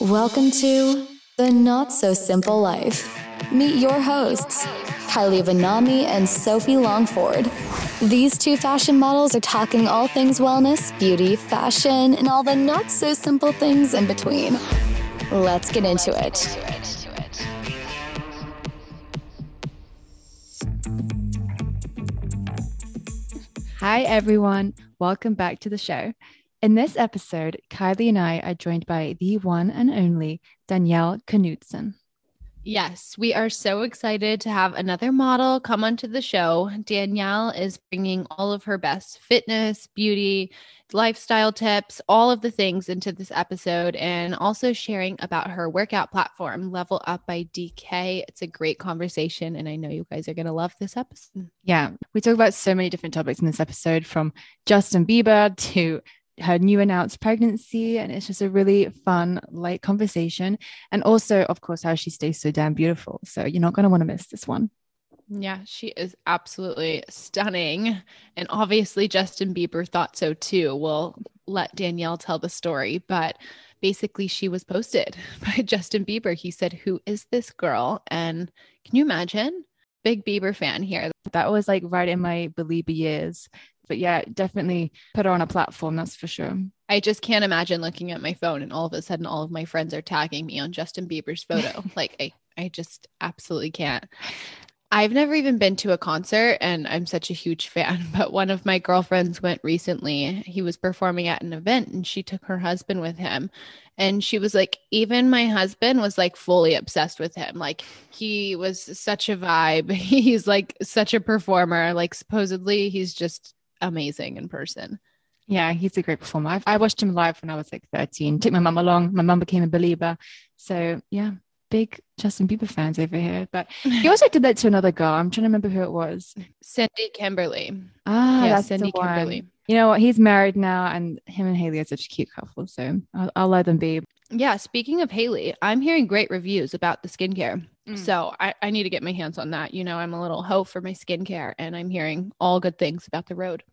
Welcome to The Not So Simple Life. Meet your hosts, Kylie Vonnahme and Sophie Longford. These two fashion models are talking all things wellness, beauty, fashion, and all the not so simple things in between. Let's get into it. Hi, everyone. Welcome back to the show. In this episode, Kylie and I are joined by the one and only Danielle Knudson. Yes, we are so excited to have another model come onto the show. Danielle is bringing all of her best fitness, beauty, lifestyle tips, all of the things into this episode, and also sharing about her workout platform, Level Up by DK. It's a great conversation, and I know you guys are going to love this episode. Yeah, we talk about so many different topics in this episode from Justin Bieber to her new announced pregnancy. And it's just a really fun, light conversation. And also, of course, how she stays so damn beautiful. So you're not going to want to miss this one. Yeah, she is absolutely stunning. And obviously, Justin Bieber thought so too. We'll let Danielle tell the story. But basically, she was posted by Justin Bieber. He said, Who is this girl? And can you imagine? Big Bieber fan here. That was like right in my Belieber years. But yeah, definitely put her on a platform, that's for sure. I just can't imagine looking at my phone and all of a sudden all of my friends are tagging me on Justin Bieber's photo. like I I just absolutely can't. I've never even been to a concert and I'm such a huge fan, but one of my girlfriends went recently. He was performing at an event and she took her husband with him. And she was like, even my husband was like fully obsessed with him. Like he was such a vibe. He's like such a performer. Like supposedly he's just amazing in person. Yeah, he's a great performer. I've, I watched him live when I was like 13. Took my mum along. My mum became a believer. So yeah, big Justin Bieber fans over here. But he also did that to another girl. I'm trying to remember who it was. Cindy Kimberly. Ah, yeah, that's Cindy Kimberly. You know what? He's married now, and him and Hailey are such a cute couple. So I'll, I'll let them be. Yeah. Speaking of Hailey, I'm hearing great reviews about the skincare. Mm. So I, I need to get my hands on that. You know, I'm a little hoe for my skincare, and I'm hearing all good things about the Rhode.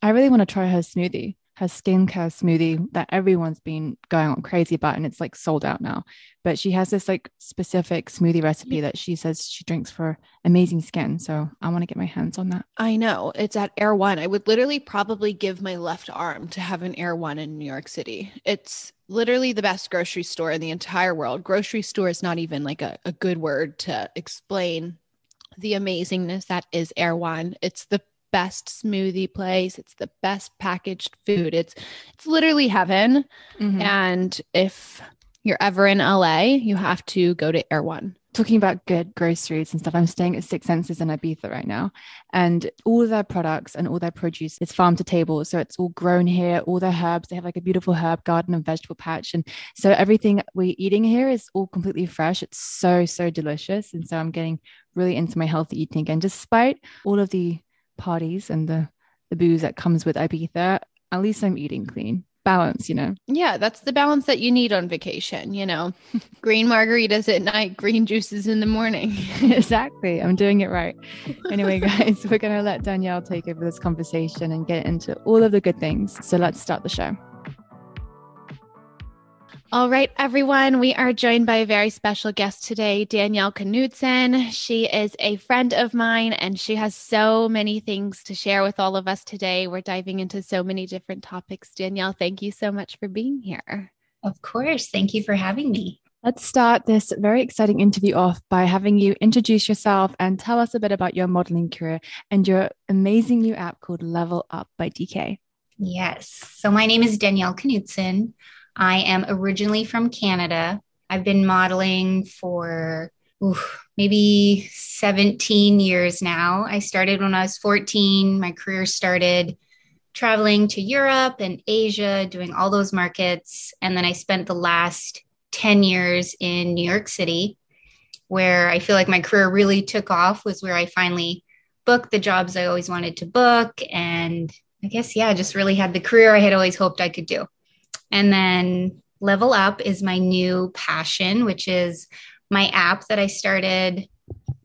I really want to try her smoothie, her skincare smoothie that everyone's been going on crazy about, and it's like sold out now. But she has this like specific smoothie recipe that she says she drinks for amazing skin. So I want to get my hands on that. I know it's at Erewhon. I would literally probably give my left arm to have an Erewhon in New York City. It's literally the best grocery store in the entire world. Grocery store is not even like a, a good word to explain the amazingness that is Erewhon. It's the best smoothie place. It's the best packaged food. It's it's literally heaven. Mm-hmm. And if you're ever in LA, you have to go to Erewhon. Talking about good groceries and stuff, I'm staying at Six Senses in Ibiza right now, and all their products and all their produce is farm to table. So it's all grown here, all their herbs. They have like a beautiful herb garden and vegetable patch, and so everything we're eating here is all completely fresh. It's so so delicious, and so I'm getting really into my healthy eating again, despite all of the parties and the the booze that comes with Ibiza, at least I'm eating clean. Balance, you know. Yeah, that's the balance that you need on vacation, you know. green margaritas at night, green juices in the morning. exactly. I'm doing it right. Anyway, guys, we're going to let Danielle take over this conversation and get into all of the good things. So let's start the show. All right, everyone. We are joined by a very special guest today, Danielle Knudson. She is a friend of mine and she has so many things to share with all of us today. We're diving into so many different topics. Danielle, thank you so much for being here. Of course. Thank you for having me. Let's start this very exciting interview off by having you introduce yourself and tell us a bit about your modeling career and your amazing new app called Level Up by DK. Yes. So, my name is Danielle Knudson. I am originally from Canada. I've been modeling for oof, maybe 17 years now. I started when I was 14. My career started traveling to Europe and Asia, doing all those markets. And then I spent the last 10 years in New York City, where I feel like my career really took off, was where I finally booked the jobs I always wanted to book. And I guess, yeah, just really had the career I had always hoped I could do. And then Level Up is my new passion, which is my app that I started.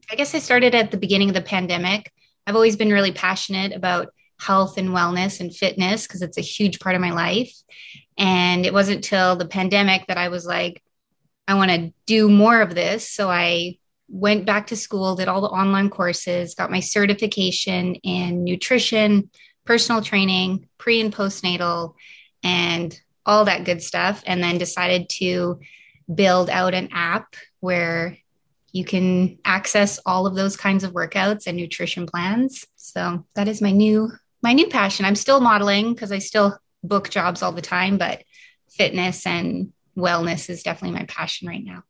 I guess I started at the beginning of the pandemic. I've always been really passionate about health and wellness and fitness because it's a huge part of my life. And it wasn't till the pandemic that I was like, I want to do more of this. So I went back to school, did all the online courses, got my certification in nutrition, personal training, pre and postnatal, and all that good stuff. And then decided to build out an app where you can access all of those kinds of workouts and nutrition plans. So that is my new my new passion. I'm still modeling because I still book jobs all the time, but fitness and wellness is definitely my passion right now.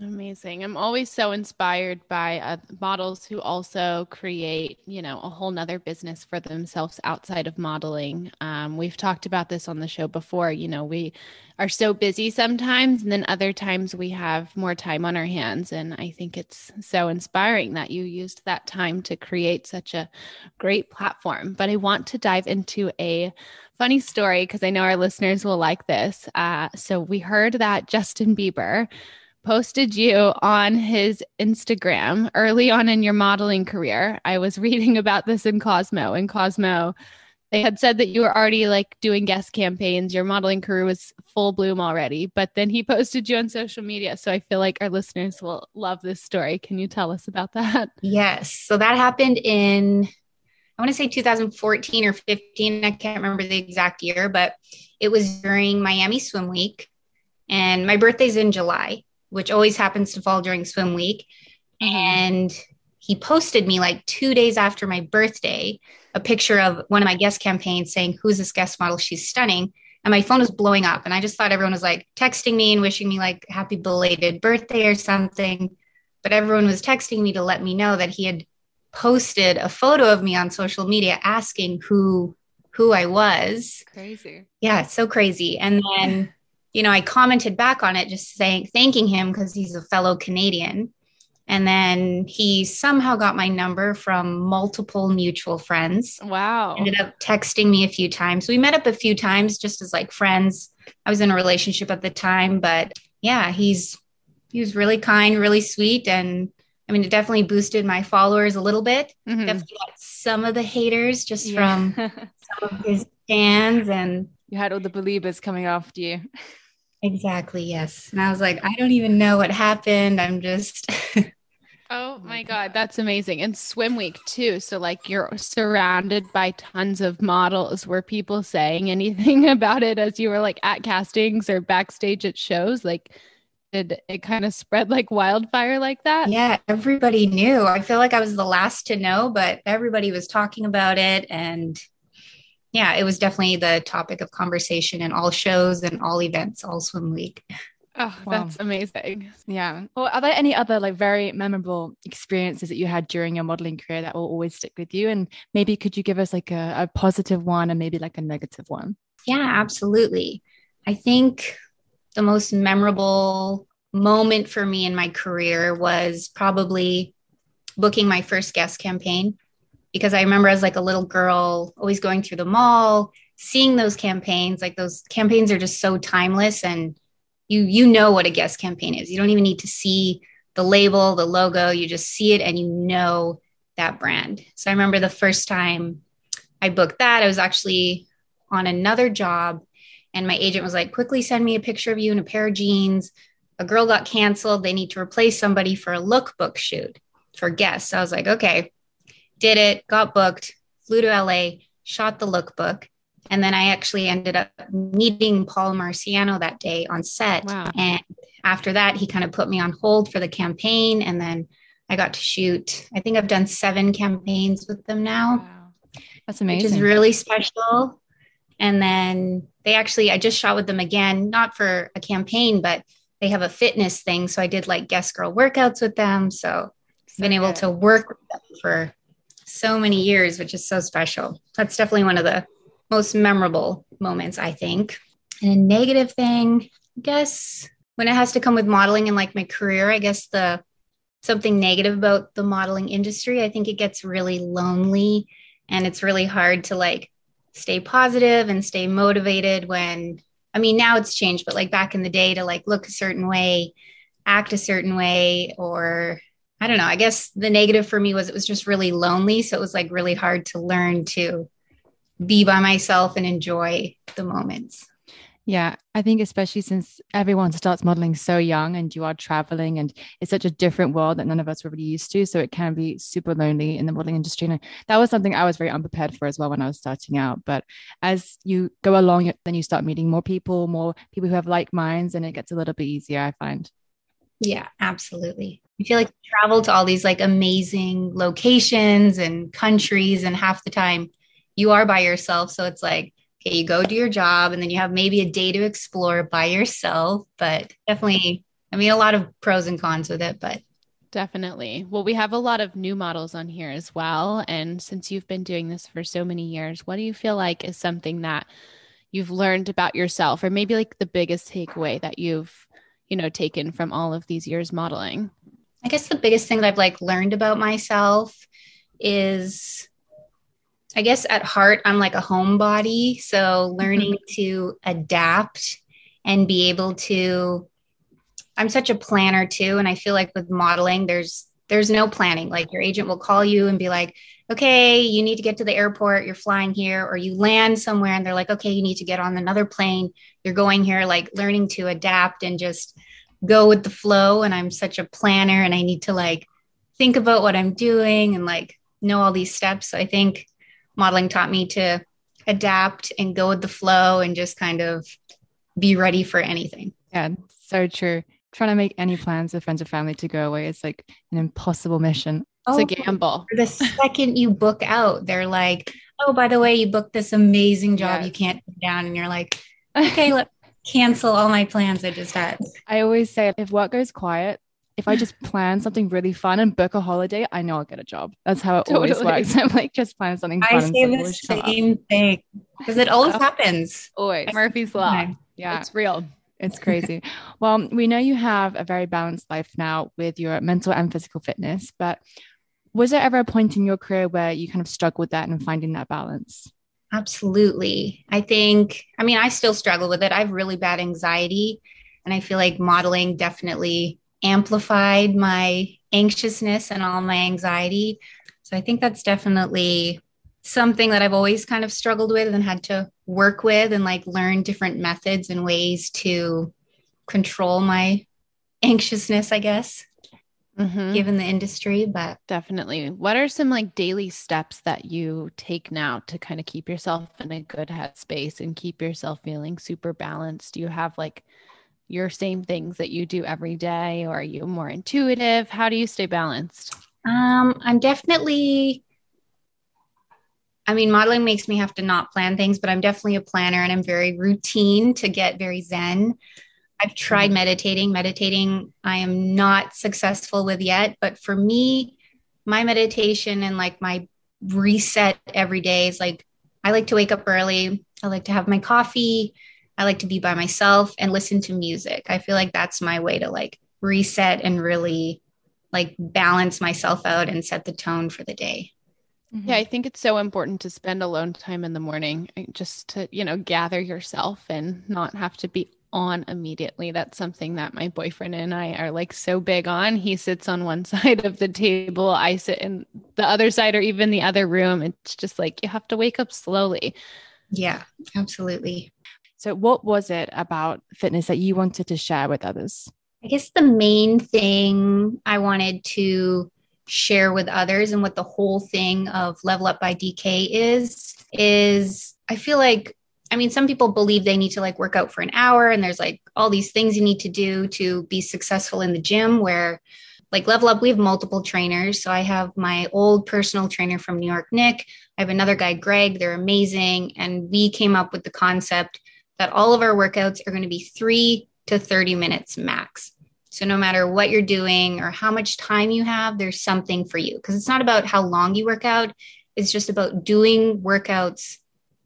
Amazing. I'm always so inspired by uh, models who also create, you know, a whole nother business for themselves outside of modeling. Um, we've talked about this on the show before. You know, we are so busy sometimes, and then other times we have more time on our hands. And I think it's so inspiring that you used that time to create such a great platform. But I want to dive into a funny story because I know our listeners will like this. Uh, so we heard that Justin Bieber posted you on his Instagram early on in your modeling career. I was reading about this in Cosmo. In Cosmo, they had said that you were already like doing Guess campaigns. Your modeling career was full bloom already, but then he posted you on social media. So I feel like our listeners will love this story. Can you tell us about that? Yes. So that happened in, I want to say 2014 or 15. I can't remember the exact year, but it was during Miami Swim Week. And my birthday's in July which always happens to fall during swim week. Mm-hmm. And he posted me like two days after my birthday a picture of one of my Guess campaigns saying, Who's this Guess model? She's stunning. And my phone was blowing up. And I just thought everyone was like texting me and wishing me like happy belated birthday or something. But everyone was texting me to let me know that he had posted a photo of me on social media asking who who I was. Crazy. Yeah, it's so crazy. And then you know, I commented back on it just saying, thanking him because he's a fellow Canadian. And then he somehow got my number from multiple mutual friends. Wow. Ended up texting me a few times. We met up a few times just as like friends. I was in a relationship at the time, but yeah, he's he was really kind, really sweet. And I mean, it definitely boosted my followers a little bit. Mm-hmm. Definitely got some of the haters just yeah. from some of his fans and you had all the Beliebers coming after you. Exactly, yes. And I was like, I don't even know what happened. I'm just Oh my god, that's amazing. And swim week too. So like you're surrounded by tons of models. Were people saying anything about it as you were like at castings or backstage at shows? Like did it kind of spread like wildfire like that? Yeah, everybody knew. I feel like I was the last to know, but everybody was talking about it and yeah, it was definitely the topic of conversation in all shows and all events all swim week. Oh, wow. that's amazing. Yeah. Well, are there any other like very memorable experiences that you had during your modeling career that will always stick with you? And maybe could you give us like a, a positive one and maybe like a negative one? Yeah, absolutely. I think the most memorable moment for me in my career was probably booking my first Guess campaign because I remember as like a little girl always going through the mall, seeing those campaigns, like those campaigns are just so timeless and you you know what a Guess campaign is. You don't even need to see the label, the logo, you just see it and you know that brand. So I remember the first time I booked that, I was actually on another job and my agent was like, "Quickly send me a picture of you in a pair of jeans." A girl got canceled. They need to replace somebody for a lookbook shoot for Guess. So I was like, "Okay, did it, got booked, flew to LA, shot the lookbook. And then I actually ended up meeting Paul Marciano that day on set. Wow. And after that, he kind of put me on hold for the campaign. And then I got to shoot, I think I've done seven campaigns with them now. Wow. That's amazing. Which is really special. And then they actually, I just shot with them again, not for a campaign, but they have a fitness thing. So I did like Guess girl workouts with them. So, so been able to work with them for so many years, which is so special. That's definitely one of the most memorable moments, I think. And a negative thing, I guess, when it has to come with modeling and like my career, I guess the something negative about the modeling industry, I think it gets really lonely and it's really hard to like stay positive and stay motivated when I mean now it's changed, but like back in the day to like look a certain way, act a certain way, or I don't know. I guess the negative for me was it was just really lonely. So it was like really hard to learn to be by myself and enjoy the moments. Yeah, I think especially since everyone starts modeling so young and you are traveling and it's such a different world that none of us were really used to. So it can be super lonely in the modeling industry. And that was something I was very unprepared for as well when I was starting out. But as you go along, then you start meeting more people, more people who have like minds, and it gets a little bit easier, I find. Yeah, absolutely. I feel like you travel to all these like amazing locations and countries, and half the time you are by yourself. So it's like, okay, you go do your job and then you have maybe a day to explore by yourself. But definitely, I mean, a lot of pros and cons with it, but Definitely. Well, we have a lot of new models on here as well. And since you've been doing this for so many years, what do you feel like is something that you've learned about yourself, or maybe like the biggest takeaway that you've, you know, taken from all of these years modeling? I guess the biggest thing that I've like learned about myself is I guess at heart, I'm like a homebody. So learning mm-hmm. to adapt and be able to, I'm such a planner too. And I feel like with modeling, there's, there's no planning. Like your agent will call you and be like, okay, you need to get to the airport. You're flying here, or you land somewhere and they're like, okay, you need to get on another plane. You're going here, like learning to adapt and just go with the flow. And I'm such a planner and I need to like think about what I'm doing and like know all these steps. So I think modeling taught me to adapt and go with the flow and just kind of be ready for anything. Yeah, so true. Trying to make any plans with friends or family to go away is like an impossible mission. It's oh, a gamble. The second you book out, they're like, oh, by the way, you booked this amazing job. Yes. You can't down. And you're like, okay, let cancel all my plans I just had. I always say if work goes quiet, if I just plan something really fun and book a holiday, I know I'll get a job. That's how it totally. always works. I'm like, just plan something fun. I say the same thing because it always happens. Always. Murphy's Law. Yeah. It's real. It's crazy. well, we know you have a very balanced life now with your mental and physical fitness, but was there ever a point in your career where you kind of struggled with that and finding that balance? Absolutely. I think, I mean, I still struggle with it. I have really bad anxiety. And I feel like modeling definitely amplified my anxiousness and all my anxiety. So I think that's definitely something that I've always kind of struggled with and had to work with and like learn different methods and ways to control my anxiousness, I guess. Mm-hmm. given the industry but definitely. What are some like daily steps that you take now to kind of keep yourself in a good headspace and keep yourself feeling super balanced? Do you have like your same things that you do every day or are you more intuitive? How do you stay balanced? Um i'm definitely i mean modeling makes me have to not plan things but i'm definitely a planner and i'm very routine to get very zen i've tried meditating meditating i am not successful with yet but for me my meditation and like my reset every day is like i like to wake up early i like to have my coffee I like to be by myself and listen to music. I feel like that's my way to like reset and really like balance myself out and set the tone for the day. Yeah, I think it's so important to spend alone time in the morning eh, just to, you know, gather yourself and not have to be on immediately. That's something that my boyfriend and I are like so big on. He sits on one side of the table, I sit in the other side or even the other room. It's just like you have to wake up slowly. Yeah, absolutely. So, what was it about fitness that you wanted to share with others? I guess the main thing I wanted to share with others and what the whole thing of Level Up by DK is, is I feel like, I mean, some people believe they need to like work out for an hour and there's like all these things you need to do to be successful in the gym where like level up we have multiple trainers. So i have my old personal trainer from new york nick. I have another guy greg. They're amazing. And we came up with the concept that all of our workouts are going to be three to 30 minutes max. So, no matter what you're doing or how much time you have, there's something for you. Because it's not about how long you work out, it's just about doing workouts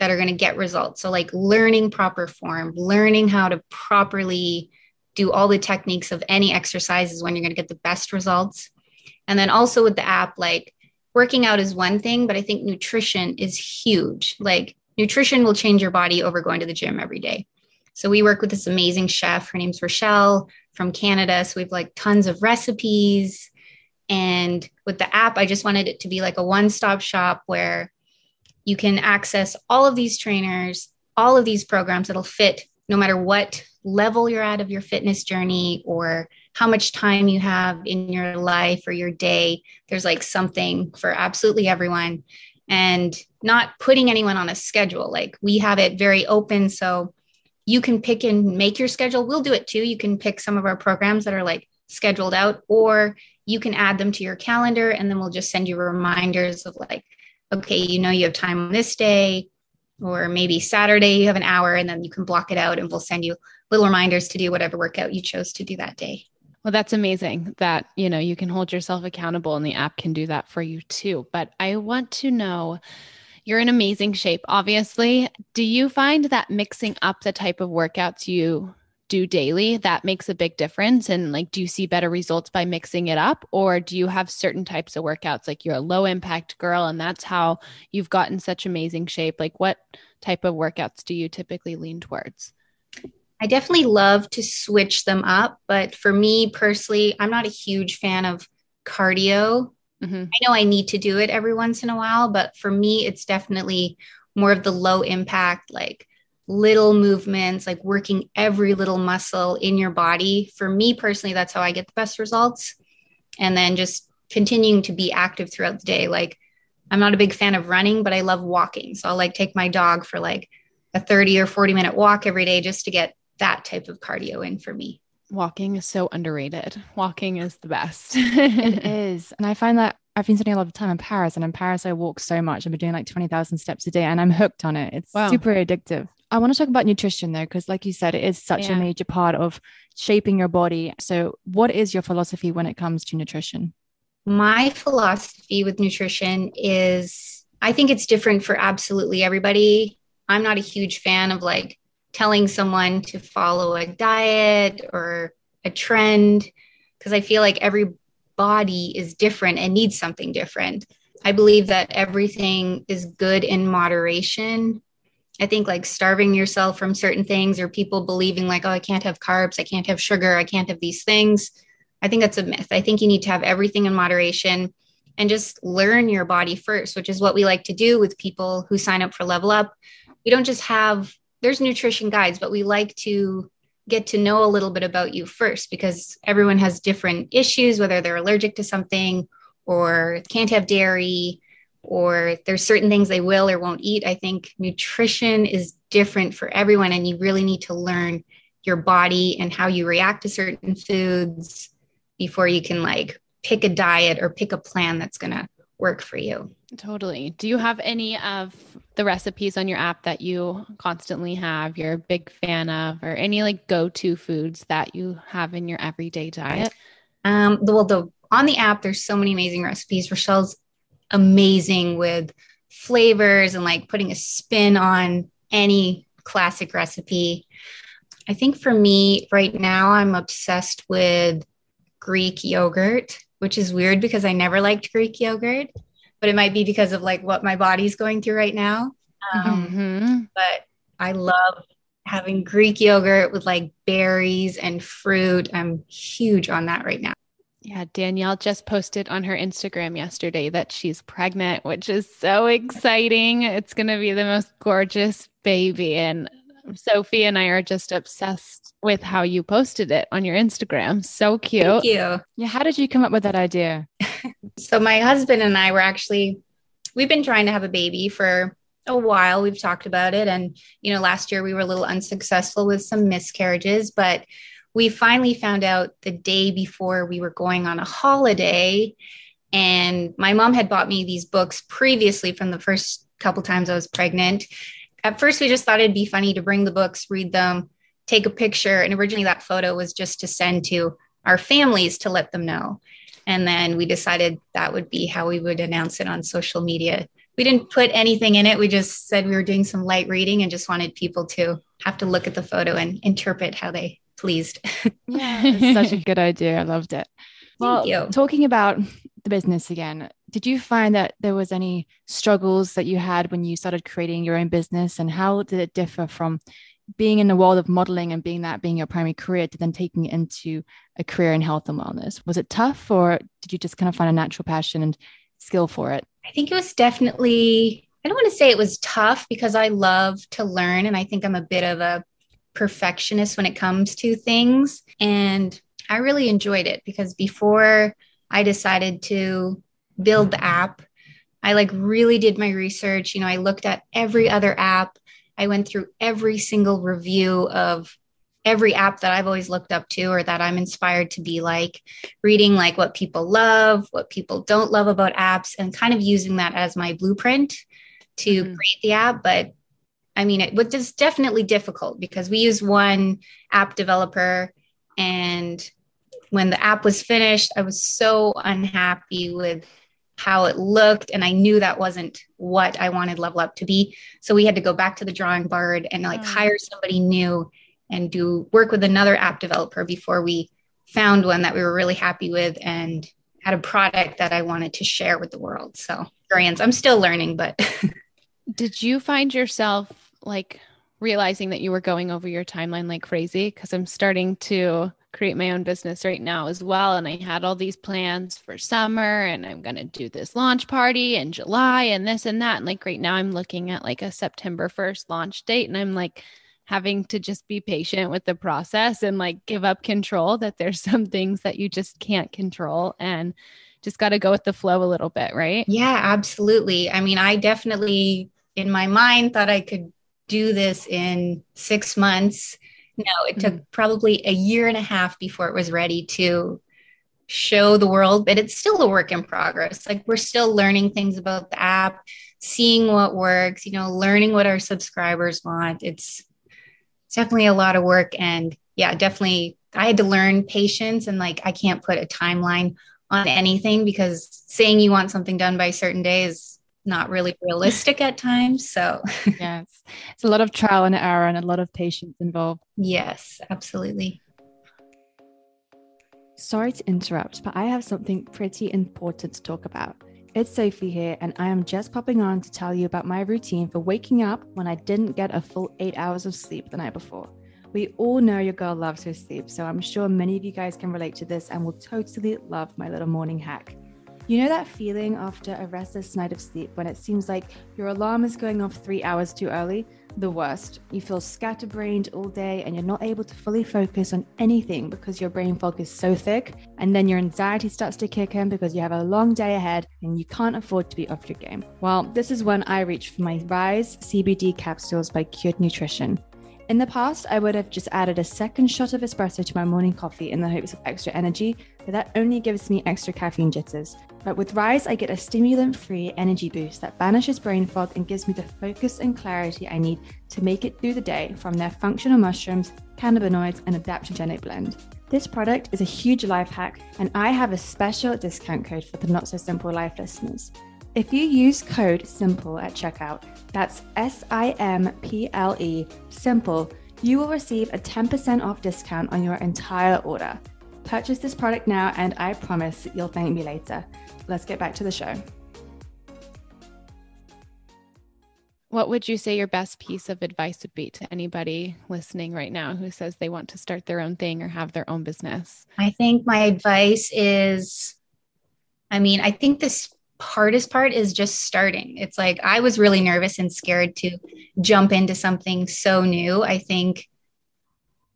that are going to get results. So, like learning proper form, learning how to properly do all the techniques of any exercises when you're going to get the best results. And then also with the app, like working out is one thing, but I think nutrition is huge. Like, nutrition will change your body over going to the gym every day. So we work with this amazing chef. Her name's Rochelle from Canada. So we have like tons of recipes. And with the app, I just wanted it to be like a one stop shop where you can access all of these trainers, all of these programs that'll fit no matter what level you're at of your fitness journey or how much time you have in your life or your day, there's like something for absolutely everyone. And not putting anyone on a schedule. Like we have it very open. So you can pick and make your schedule. We'll do it too. You can pick some of our programs that are like scheduled out, or you can add them to your calendar and then we'll just send you reminders of like, okay, you know, you have time on this day, or maybe Saturday, you have an hour and then you can block it out and we'll send you little reminders to do whatever workout you chose to do that day. Well, that's amazing that, you know, you can hold yourself accountable and the app can do that for you too. But I want to know you're in amazing shape, obviously. Do you find that mixing up the type of workouts you do daily that makes a big difference and like do you see better results by mixing it up or do you have certain types of workouts like you're a low impact girl and that's how you've gotten such amazing shape like what type of workouts do you typically lean towards I definitely love to switch them up, but for me personally, I'm not a huge fan of cardio. Mm-hmm. I know I need to do it every once in a while, but for me, it's definitely more of the low impact, like little movements, like working every little muscle in your body. For me personally, that's how I get the best results. And then just continuing to be active throughout the day. Like, I'm not a big fan of running, but I love walking. So I'll like take my dog for like a 30 or 40 minute walk every day just to get that type of cardio in for me. Walking is so underrated. Walking is the best. it is. And I find that I've been spending a lot of time in Paris, and in Paris, I walk so much. I've been doing like 20,000 steps a day, and I'm hooked on it. It's wow. super addictive. I want to talk about nutrition though, because like you said, it is such yeah. a major part of shaping your body. So, what is your philosophy when it comes to nutrition? My philosophy with nutrition is I think it's different for absolutely everybody. I'm not a huge fan of like telling someone to follow a diet or a trend because I feel like every body is different and needs something different. I believe that everything is good in moderation. I think like starving yourself from certain things or people believing like, oh, I can't have carbs, I can't have sugar, I can't have these things. I think that's a myth. I think you need to have everything in moderation and just learn your body first, which is what we like to do with people who sign up for Level Up. We don't just have there's nutrition guides, but we like to get to know a little bit about you first because everyone has different issues, whether they're allergic to something or can't have dairy or there's certain things they will or won't eat. I think nutrition is different for everyone, and you really need to learn your body and how you react to certain foods before you can like pick a diet or pick a plan that's going to work for you. Totally. Do you have any of the recipes on your app that you constantly have, you're a big fan of, or any like go to foods that you have in your everyday diet? Um, well, the on the app, there's so many amazing recipes. Rochelle's amazing with flavors and like putting a spin on any classic recipe. I think for me right now, I'm obsessed with Greek yogurt which is weird because I never liked Greek yogurt, but it might be because of like what my body's going through right now. Um, mm-hmm. But I love having Greek yogurt with like berries and fruit. I'm huge on that right now. Yeah, Danielle just posted on her Instagram yesterday that she's pregnant, which is so exciting. It's going to be the most gorgeous baby. And Sophie and I are just obsessed with how you posted it on your Instagram. So cute. Thank you. Yeah. How did you come up with that idea? so, my husband and I were actually, we've been trying to have a baby for a while. We've talked about it. And, you know, last year we were a little unsuccessful with some miscarriages, but we finally found out the day before we were going on a holiday. And my mom had bought me these books previously from the first couple times I was pregnant at first we just thought it'd be funny to bring the books, read them, take a picture. And originally that photo was just to send to our families to let them know. And then we decided that would be how we would announce it on social media. We didn't put anything in it. We just said we were doing some light reading and just wanted people to have to look at the photo and interpret how they pleased. yeah, such a good idea. I loved it. Well, talking about the business again, did you find that there was any struggles that you had when you started creating your own business and how did it differ from being in the world of modeling and being that being your primary career to then taking it into a career in health and wellness was it tough or did you just kind of find a natural passion and skill for it i think it was definitely i don't want to say it was tough because i love to learn and i think i'm a bit of a perfectionist when it comes to things. And I really enjoyed it because before I decided to build the app, I like really did my research. You know, I looked at every other app. I went through every single review of every app that I've always looked up to or that I'm inspired to be like, reading like what people love, what people don't love about apps, and kind of using that as my blueprint to mm-hmm. create the app. But I mean, it was definitely difficult because we use one app developer. And when the app was finished, I was so unhappy with how it looked. And I knew that wasn't what I wanted Level Up to be. So we had to go back to the drawing board and like mm. hire somebody new and do work with another app developer before we found one that we were really happy with and had a product that I wanted to share with the world. So, I'm still learning, but Did you find yourself like realizing that you were going over your timeline like crazy? Because I'm starting to create my own business right now as well. And I had all these plans for summer and I'm going to do this launch party in July and this and that. And like right now, I'm looking at like a September 1st launch date. And I'm like, having to just be patient with the process and like give up control that there's some things that you just can't control and just got to go with the flow a little bit, right? Yeah, absolutely. I mean, I definitely in my mind thought I could do this in six months. No, it mm-hmm. took probably a year and a half before it was ready to show the world, but it's still a work in progress. Like we're still learning things about the app, seeing what works, you know, learning what our subscribers want. It's, it's definitely a lot of work. And yeah, definitely I had to learn patience and like I can't put a timeline on anything because saying you want something done by a certain day is not really realistic at times. So, yes, it's a lot of trial and error and a lot of patience involved. Yes, absolutely. Sorry to interrupt, but I have something pretty important to talk about. It's Sophie here, and I am just popping on to tell you about my routine for waking up when I didn't get a full eight hours of sleep the night before. We all know your girl loves her sleep, so I'm sure many of you guys can relate to this and will totally love my little morning hack. You know that feeling after a restless night of sleep when it seems like your alarm is going off three hours too early? The worst. You feel scatterbrained all day and you're not able to fully focus on anything because your brain fog is so thick. And then your anxiety starts to kick in because you have a long day ahead and you can't afford to be off your game. Well, this is when I reach for my Rise CBD capsules by Cured Nutrition. In the past, I would have just added a second shot of espresso to my morning coffee in the hopes of extra energy, but that only gives me extra caffeine jitters. But with Rise, I get a stimulant free energy boost that banishes brain fog and gives me the focus and clarity I need to make it through the day from their functional mushrooms, cannabinoids, and adaptogenic blend. This product is a huge life hack, and I have a special discount code for the Not So Simple Life listeners. If you use code SIMPLE at checkout, that's S I M P L E, SIMPLE, you will receive a 10% off discount on your entire order. Purchase this product now, and I promise you'll thank me later. Let's get back to the show. What would you say your best piece of advice would be to anybody listening right now who says they want to start their own thing or have their own business? I think my advice is I mean, I think this hardest part is just starting. It's like I was really nervous and scared to jump into something so new. I think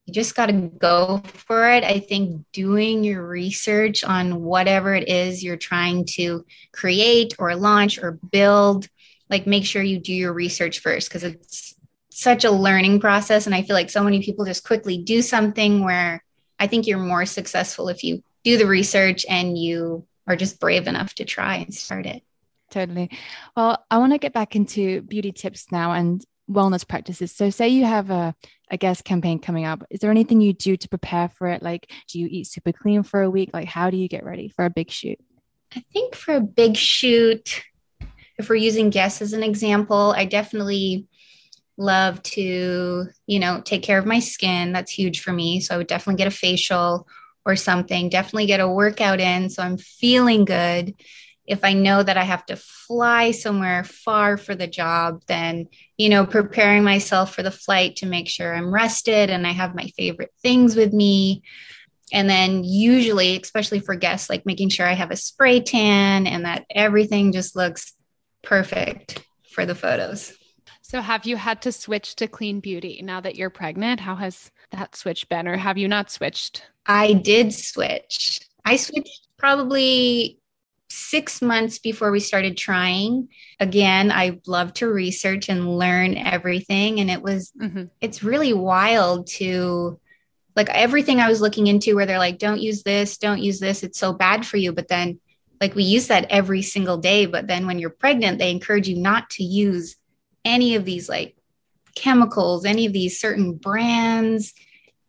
you just got to go for it. I think doing your research on whatever it is you're trying to create or launch or build, like make sure you do your research first because it's such a learning process. And I feel like so many people just quickly do something where I think you're more successful if you do the research and you are just brave enough to try and start it. Totally. Well, I want to get back into beauty tips now and wellness practices. So, say you have a, a Guess campaign coming up. Is there anything you do to prepare for it? Like, do you eat super clean for a week? Like, how do you get ready for a big shoot? I think for a big shoot, if we're using Guess as an example, I definitely love to, you know, take care of my skin. That's huge for me. So I would definitely get a facial or something, definitely get a workout in so I'm feeling good. If I know that I have to fly somewhere far for the job, then, you know, preparing myself for the flight to make sure I'm rested and I have my favorite things with me. And then, usually, especially for Guess, like making sure I have a spray tan and that everything just looks perfect for the photos. So, have you had to switch to clean beauty now that you're pregnant? How has that switch been, or have you not switched? I did switch. I switched probably six months before we started trying. Again, I love to research and learn everything. And it was, mm-hmm. it's really wild to like everything I was looking into where they're like, don't use this, don't use this. It's so bad for you. But then, like, we use that every single day. But then when you're pregnant, they encourage you not to use any of these like chemicals, any of these certain brands,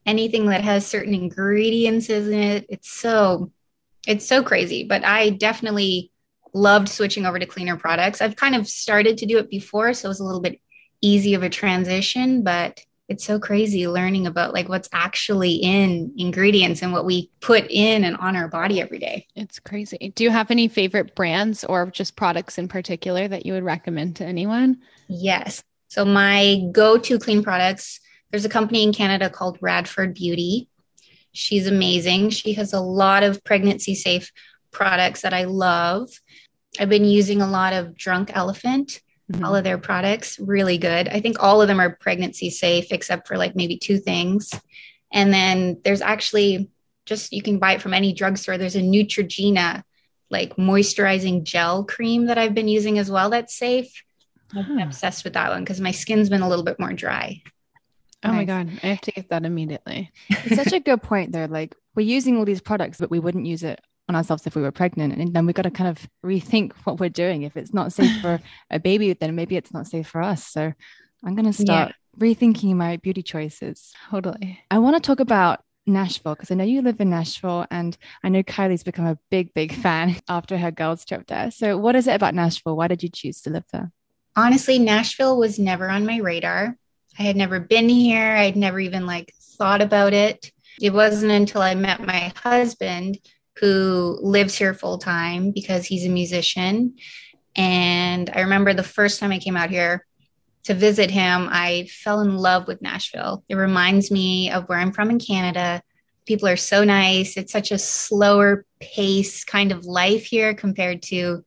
anything that has certain ingredients in it. It's so it's so crazy, but I definitely loved switching over to cleaner products. I've kind of started to do it before, so it was a little bit easy of a transition, but it's so crazy learning about like what's actually in ingredients and what we put in and on our body every day. It's crazy. Do you have any favorite brands or just products in particular that you would recommend to anyone? Yes. So my go-to clean products, there's a company in Canada called Radford Beauty. She's amazing. She has a lot of pregnancy safe products that I love. I've been using a lot of Drunk Elephant, mm-hmm. all of their products, really good. I think all of them are pregnancy safe, except for like maybe two things. And then there's actually just you can buy it from any drugstore. There's a Neutrogena like moisturizing gel cream that I've been using as well that's safe. I'm obsessed with that one because my skin's been a little bit more dry. Oh nice. my God. I have to get that immediately. It's such a good point, there. Like, we're using all these products, but we wouldn't use it on ourselves if we were pregnant. And then we've got to kind of rethink what we're doing. If it's not safe for a baby, then maybe it's not safe for us. So I'm going to start yeah. rethinking my beauty choices. Totally. I want to talk about Nashville because I know you live in Nashville and I know Kylie's become a big, big fan after her girls trip there. So, what is it about Nashville? Why did you choose to live there? Honestly, Nashville was never on my radar. I had never been here. I'd never even like thought about it. It wasn't until I met my husband who lives here full time because he's a musician. And I remember the first time I came out here to visit him, I fell in love with Nashville. It reminds me of where I'm from in Canada. People are so nice. It's such a slower pace kind of life here compared to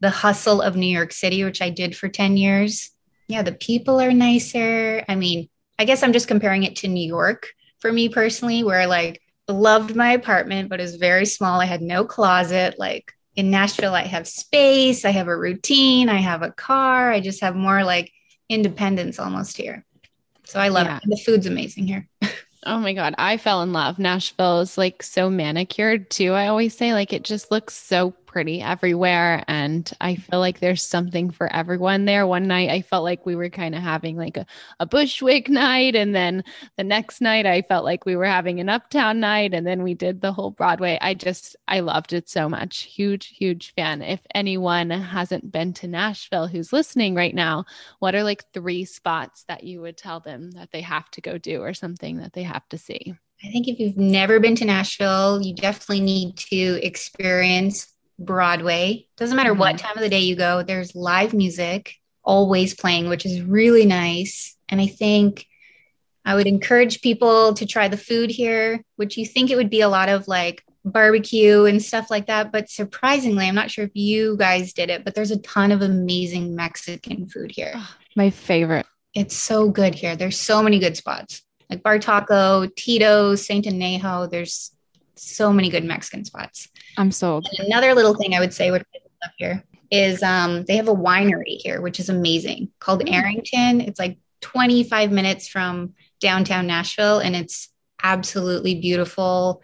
the hustle of New York City, which I did for 10 years yeah, the people are nicer. I mean, I guess I'm just comparing it to New York for me personally, where I like loved my apartment, but it's very small. I had no closet. Like in Nashville, I have space, I have a routine, I have a car. I just have more like independence almost here. So I love yeah. it. The food's amazing here. Oh my God. I fell in love. Nashville is like so manicured too. I always say, like, it just looks so pretty everywhere. And I feel like there's something for everyone there. One night I felt like we were kind of having like a, a Bushwick night. And then the next night I felt like we were having an uptown night. And then we did the whole Broadway. I just, I loved it so much. Huge, huge fan. If anyone hasn't been to Nashville who's listening right now, what are like three spots that you would tell them that they have to go do or something that they have to see? I think if you've never been to Nashville, you definitely need to experience Broadway. Doesn't matter mm-hmm. what time of the day you go, there's live music always playing, which is really nice. And I think I would encourage people to try the food here, which you think it would be a lot of like barbecue and stuff like that. But surprisingly, I'm not sure if you guys did it, but there's a ton of amazing Mexican food here. My favorite. It's so good here. There's so many good spots like Bar Taco, Tito's, Saint Anejo. There's so many good Mexican spots. I'm sold. And another little thing I would say would love here is um, they have a winery here, which is amazing called mm. Arrington. It's like 25 minutes from downtown Nashville and it's absolutely beautiful.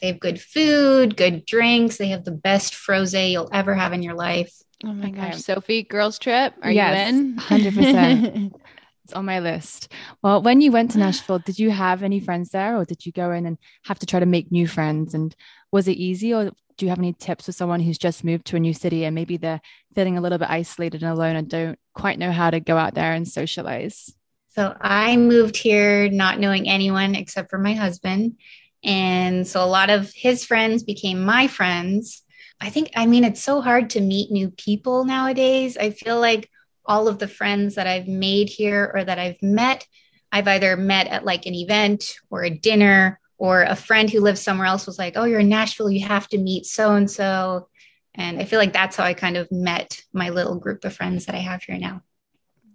They have good food, good drinks. They have the best frosé you'll ever have in your life. Oh my gosh, Sophie, girls trip. Are yes, you in? 100%. It's on my list. Well, when you went to Nashville, did you have any friends there or did you go in and have to try to make new friends? And was it easy or do you have any tips for someone who's just moved to a new city and maybe they're feeling a little bit isolated and alone and don't quite know how to go out there and socialize? So I moved here not knowing anyone except for my husband. And so a lot of his friends became my friends. I think, I mean, it's so hard to meet new people nowadays. I feel like all of the friends that I've made here or that I've met, I've either met at like an event or a dinner, or a friend who lives somewhere else was like, Oh, you're in Nashville, you have to meet so and so. And I feel like that's how I kind of met my little group of friends that I have here now.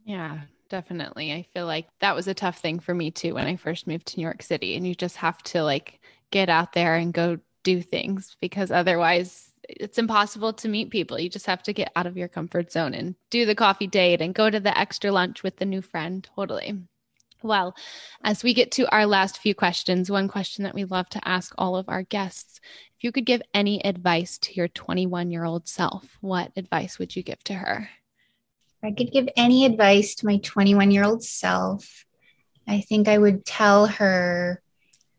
Yeah, definitely. I feel like that was a tough thing for me too when I first moved to New York City. And you just have to like get out there and go do things because otherwise it's impossible to meet people. You just have to get out of your comfort zone and do the coffee date and go to the extra lunch with the new friend. Totally. Well, as we get to our last few questions, one question that we love to ask all of our guests if you could give any advice to your 21 year old self, what advice would you give to her? I could give any advice to my 21 year old self, I think I would tell her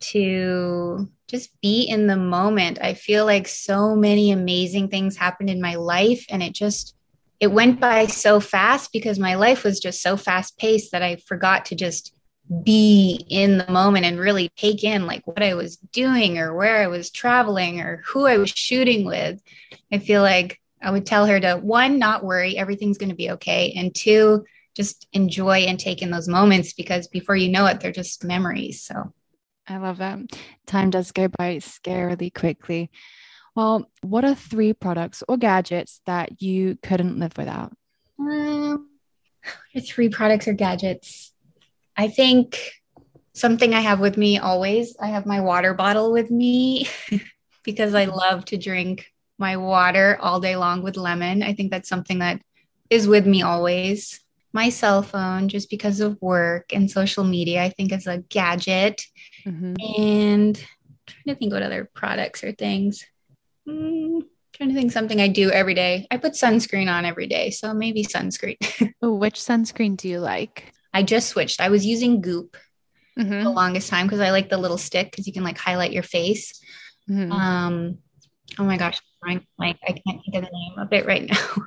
to just be in the moment. I feel like so many amazing things happened in my life and it just it went by so fast because my life was just so fast paced that I forgot to just be in the moment and really take in like what I was doing or where I was traveling or who I was shooting with. I feel like I would tell her to one, not worry, everything's going to be okay. And two, just enjoy and take in those moments because before you know it, they're just memories. So I love that. Time does go by scarily quickly. Well, what are three products or gadgets that you couldn't live without? Um, three products or gadgets. I think something I have with me always, I have my water bottle with me because I love to drink my water all day long with lemon. I think that's something that is with me always. My cell phone, just because of work and social media, I think is a gadget. Mm-hmm. And I'm trying to think what other products or things. Mm, trying to think something I do every day. I put sunscreen on every day, so maybe sunscreen. which sunscreen do you like? I just switched. I was using Goop mm-hmm. the longest time because I like the little stick because you can like highlight your face. Mm-hmm. Um, oh my gosh, like I can't think of the name of it right now.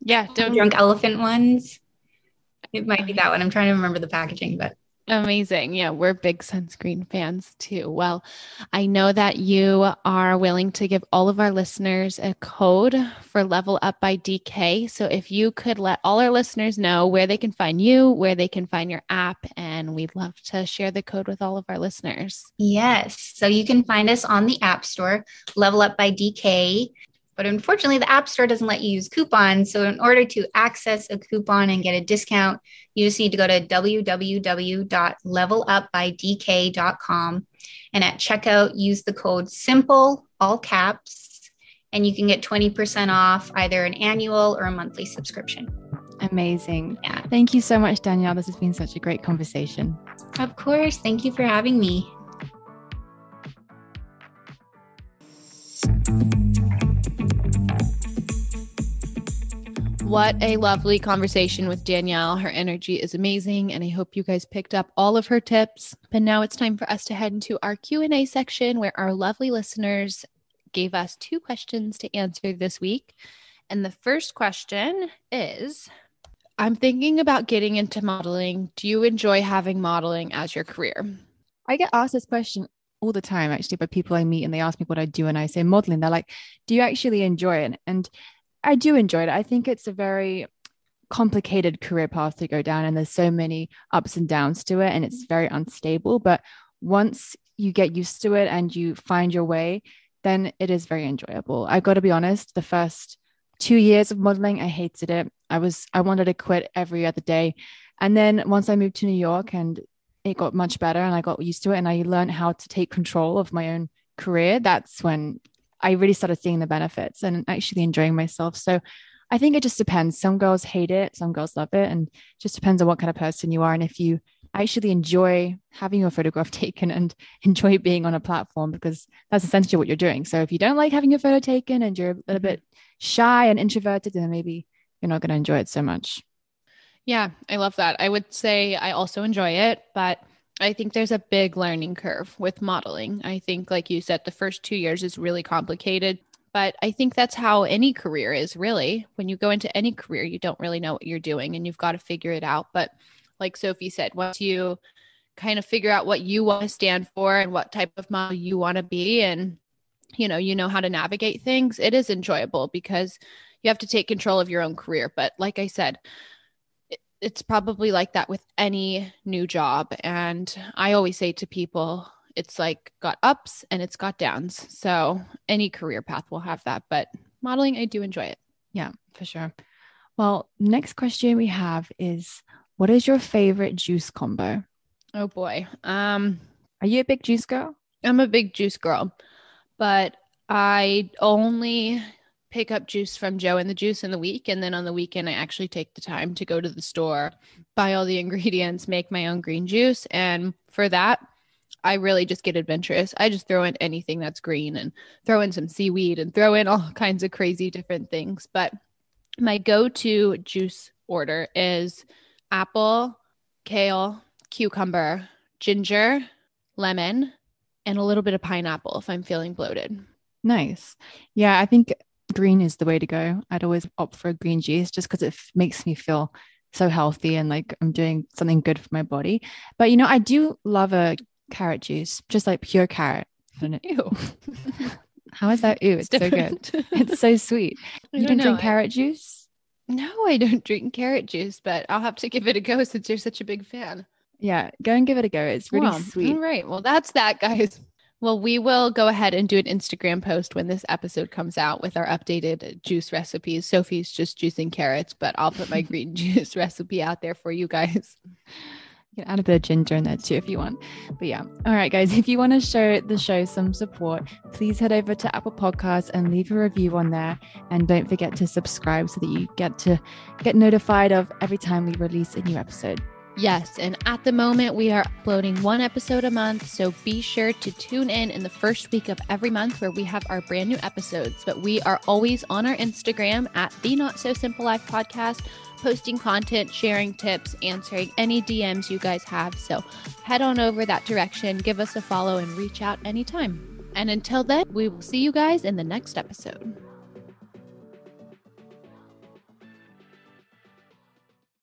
Yeah, don't drunk elephant ones. It might be that one. I'm trying to remember the packaging, but Amazing. Yeah, we're big sunscreen fans too. Well, I know that you are willing to give all of our listeners a code for Level Up by DK. So if you could let all our listeners know where they can find you, where they can find your app, and we'd love to share the code with all of our listeners. Yes. So you can find us on the App Store, Level Up by DK. But unfortunately, the App Store doesn't let you use coupons. So, in order to access a coupon and get a discount, you just need to go to www.levelupbydk.com. And at checkout, use the code SIMPLE, all caps, and you can get 20% off either an annual or a monthly subscription. Amazing. Yeah. Thank you so much, Danielle. This has been such a great conversation. Of course. Thank you for having me. What a lovely conversation with Danielle. Her energy is amazing and I hope you guys picked up all of her tips. But now it's time for us to head into our Q&A section where our lovely listeners gave us two questions to answer this week. And the first question is I'm thinking about getting into modeling. Do you enjoy having modeling as your career? I get asked this question all the time actually by people I meet and they ask me what I do and I say modeling. They're like, "Do you actually enjoy it?" And I do enjoy it. I think it's a very complicated career path to go down, and there's so many ups and downs to it, and it's mm-hmm. very unstable. But once you get used to it and you find your way, then it is very enjoyable. I've got to be honest, the first two years of modeling, I hated it. I was, I wanted to quit every other day. And then once I moved to New York and it got much better and I got used to it and I learned how to take control of my own career, that's when I really started seeing the benefits and actually enjoying myself. So I think it just depends. Some girls hate it, some girls love it, and just depends on what kind of person you are. And if you actually enjoy having your photograph taken and enjoy being on a platform, because that's essentially what you're doing. So if you don't like having your photo taken and you're a little mm-hmm. bit shy and introverted, then maybe you're not going to enjoy it so much. Yeah, I love that. I would say I also enjoy it, but I think there's a big learning curve with modeling. I think, like you said, the first two years is really complicated, but I think that's how any career is really. When you go into any career, you don't really know what you're doing and you've got to figure it out. But like Sophie said, once you kind of figure out what you want to stand for and what type of model you want to be, and you know, you know how to navigate things, it is enjoyable because you have to take control of your own career. But like I said, it's probably like that with any new job. And I always say to people, it's like got ups and it's got downs. So any career path will have that. But modeling, I do enjoy it. Yeah, for sure. Well, next question we have is What is your favorite juice combo? Oh boy. Um, Are you a big juice girl? I'm a big juice girl, but I only pick up juice from Joe and the Juice in the week. And then on the weekend, I actually take the time to go to the store, buy all the ingredients, make my own green juice. And for that, I really just get adventurous. I just throw in anything that's green and throw in some seaweed and throw in all kinds of crazy different things. But my go to juice order is apple, kale, cucumber, ginger, lemon, and a little bit of pineapple if I'm feeling bloated. Nice. Yeah, I think green is the way to go. I'd always opt for a green juice just because it f- makes me feel so healthy and like I'm doing something good for my body. But you know, I do love a carrot juice, just like pure carrot. Ew. How is that? Ew, it's, so good. It's so sweet. You don't don't drink carrot juice? No, I don't drink carrot juice, but I'll have to give it a go since you're such a big fan. Yeah, go and give it a go. It's really Well, sweet. All right. Well, that's that, guys. Well, we will go ahead and do an Instagram post when this episode comes out with our updated juice recipes. Sophie's just juicing carrots, but I'll put my green juice recipe out there for you guys. You can add a bit of ginger in there too if you want. But yeah. All right, guys. If you want to show the show some support, please head over to Apple Podcasts and leave a review on there. And don't forget to subscribe so that you get to get notified of every time we release a new episode. Yes, and at the moment we are uploading one episode a month, so be sure to tune in in the first week of every month where we have our brand new episodes. But we are always on our Instagram at the Not So Simple Life podcast, posting content, sharing tips, answering any DMs you guys have. So head on over that direction, give us a follow, and reach out anytime. And until then, we will see you guys in the next episode.